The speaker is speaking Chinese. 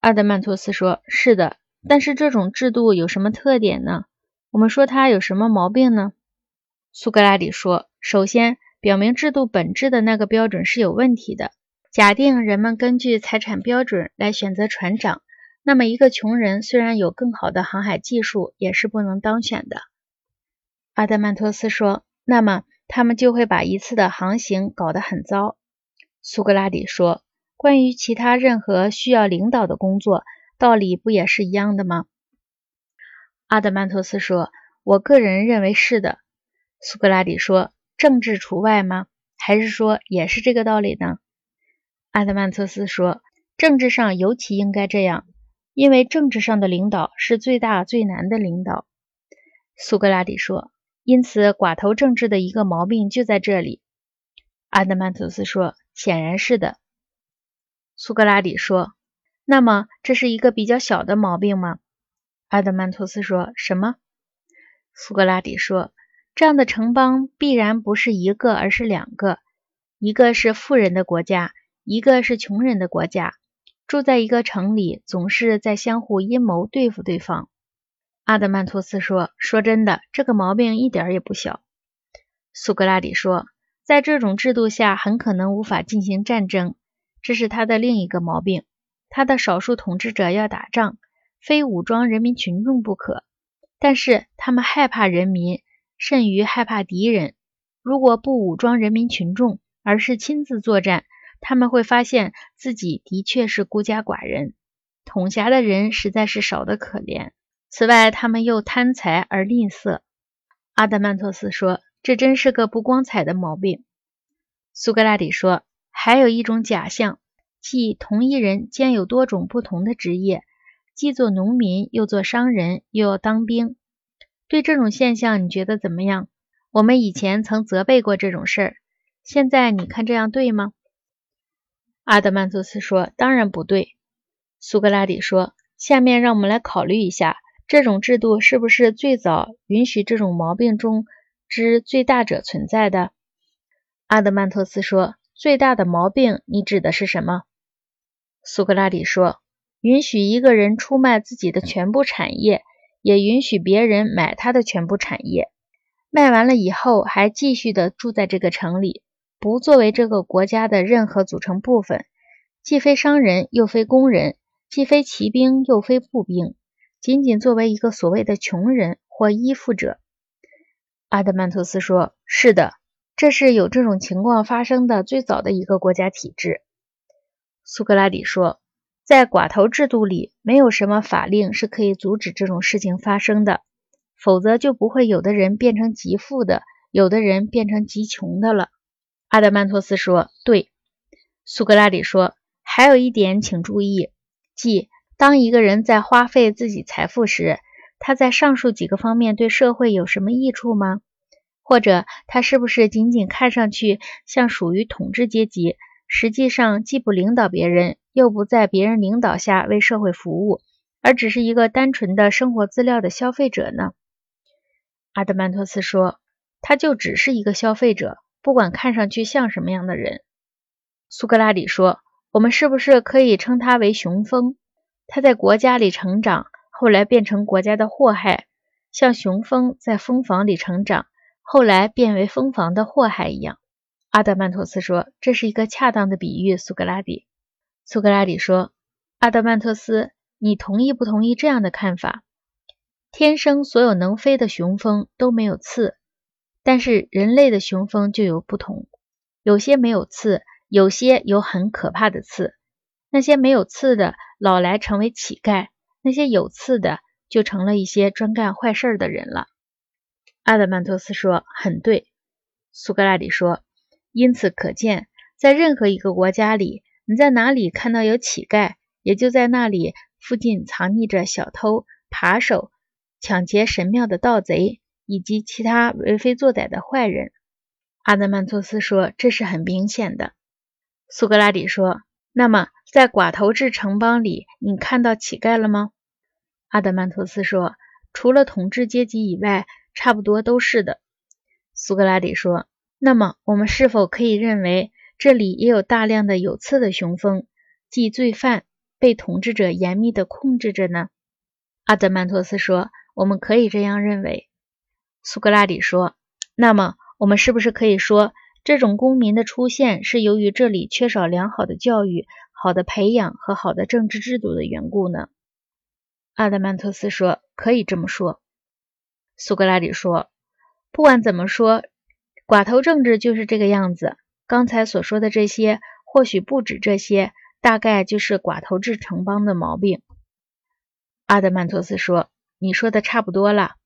阿德曼托斯说：“是的，但是这种制度有什么特点呢？我们说它有什么毛病呢？”苏格拉底说：“首先，表明制度本质的那个标准是有问题的。假定人们根据财产标准来选择船长，那么一个穷人虽然有更好的航海技术，也是不能当选的。”阿德曼托斯说：“那么他们就会把一次的航行搞得很糟。”苏格拉底说。关于其他任何需要领导的工作，道理不也是一样的吗？阿德曼托斯说：“我个人认为是的。”苏格拉底说：“政治除外吗？还是说也是这个道理呢？”阿德曼托斯说：“政治上尤其应该这样，因为政治上的领导是最大最难的领导。”苏格拉底说：“因此，寡头政治的一个毛病就在这里。”阿德曼托斯说：“显然是的。”苏格拉底说：“那么这是一个比较小的毛病吗？”阿德曼托斯说：“什么？”苏格拉底说：“这样的城邦必然不是一个，而是两个，一个是富人的国家，一个是穷人的国家。住在一个城里，总是在相互阴谋对付对方。”阿德曼托斯说：“说真的，这个毛病一点也不小。”苏格拉底说：“在这种制度下，很可能无法进行战争。”这是他的另一个毛病。他的少数统治者要打仗，非武装人民群众不可。但是他们害怕人民，甚于害怕敌人。如果不武装人民群众，而是亲自作战，他们会发现自己的确是孤家寡人，统辖的人实在是少得可怜。此外，他们又贪财而吝啬。阿德曼托斯说：“这真是个不光彩的毛病。”苏格拉底说。还有一种假象，即同一人兼有多种不同的职业，既做农民，又做商人，又要当兵。对这种现象，你觉得怎么样？我们以前曾责备过这种事儿，现在你看这样对吗？阿德曼托斯说：“当然不对。”苏格拉底说：“下面让我们来考虑一下，这种制度是不是最早允许这种毛病中之最大者存在的？”阿德曼托斯说。最大的毛病，你指的是什么？苏格拉底说：“允许一个人出卖自己的全部产业，也允许别人买他的全部产业。卖完了以后，还继续的住在这个城里，不作为这个国家的任何组成部分，既非商人，又非工人，既非骑兵，又非步兵，仅仅作为一个所谓的穷人或依附者。”阿德曼托斯说：“是的。”这是有这种情况发生的最早的一个国家体制。苏格拉底说，在寡头制度里，没有什么法令是可以阻止这种事情发生的，否则就不会有的人变成极富的，有的人变成极穷的了。阿德曼托斯说，对。苏格拉底说，还有一点请注意，即当一个人在花费自己财富时，他在上述几个方面对社会有什么益处吗？或者他是不是仅仅看上去像属于统治阶级，实际上既不领导别人，又不在别人领导下为社会服务，而只是一个单纯的生活资料的消费者呢？阿德曼托斯说：“他就只是一个消费者，不管看上去像什么样的人。”苏格拉底说：“我们是不是可以称他为雄蜂？他在国家里成长，后来变成国家的祸害，像雄蜂在蜂房里成长。”后来变为蜂房的祸害一样，阿德曼托斯说：“这是一个恰当的比喻。”苏格拉底，苏格拉底说：“阿德曼托斯，你同意不同意这样的看法？天生所有能飞的雄蜂都没有刺，但是人类的雄蜂就有不同，有些没有刺，有些有很可怕的刺。那些没有刺的老来成为乞丐，那些有刺的就成了一些专干坏事的人了。”阿德曼托斯说：“很对。”苏格拉底说：“因此可见，在任何一个国家里，你在哪里看到有乞丐，也就在那里附近藏匿着小偷、扒手、抢劫神庙的盗贼以及其他为非作歹的坏人。”阿德曼托斯说：“这是很明显的。”苏格拉底说：“那么，在寡头制城邦里，你看到乞丐了吗？”阿德曼托斯说：“除了统治阶级以外。”差不多都是的，苏格拉底说。那么，我们是否可以认为这里也有大量的有刺的雄蜂，即罪犯，被统治者严密地控制着呢？阿德曼托斯说：“我们可以这样认为。”苏格拉底说：“那么，我们是不是可以说，这种公民的出现是由于这里缺少良好的教育、好的培养和好的政治制度的缘故呢？”阿德曼托斯说：“可以这么说。”苏格拉底说：“不管怎么说，寡头政治就是这个样子。刚才所说的这些，或许不止这些，大概就是寡头制城邦的毛病。”阿德曼托斯说：“你说的差不多了。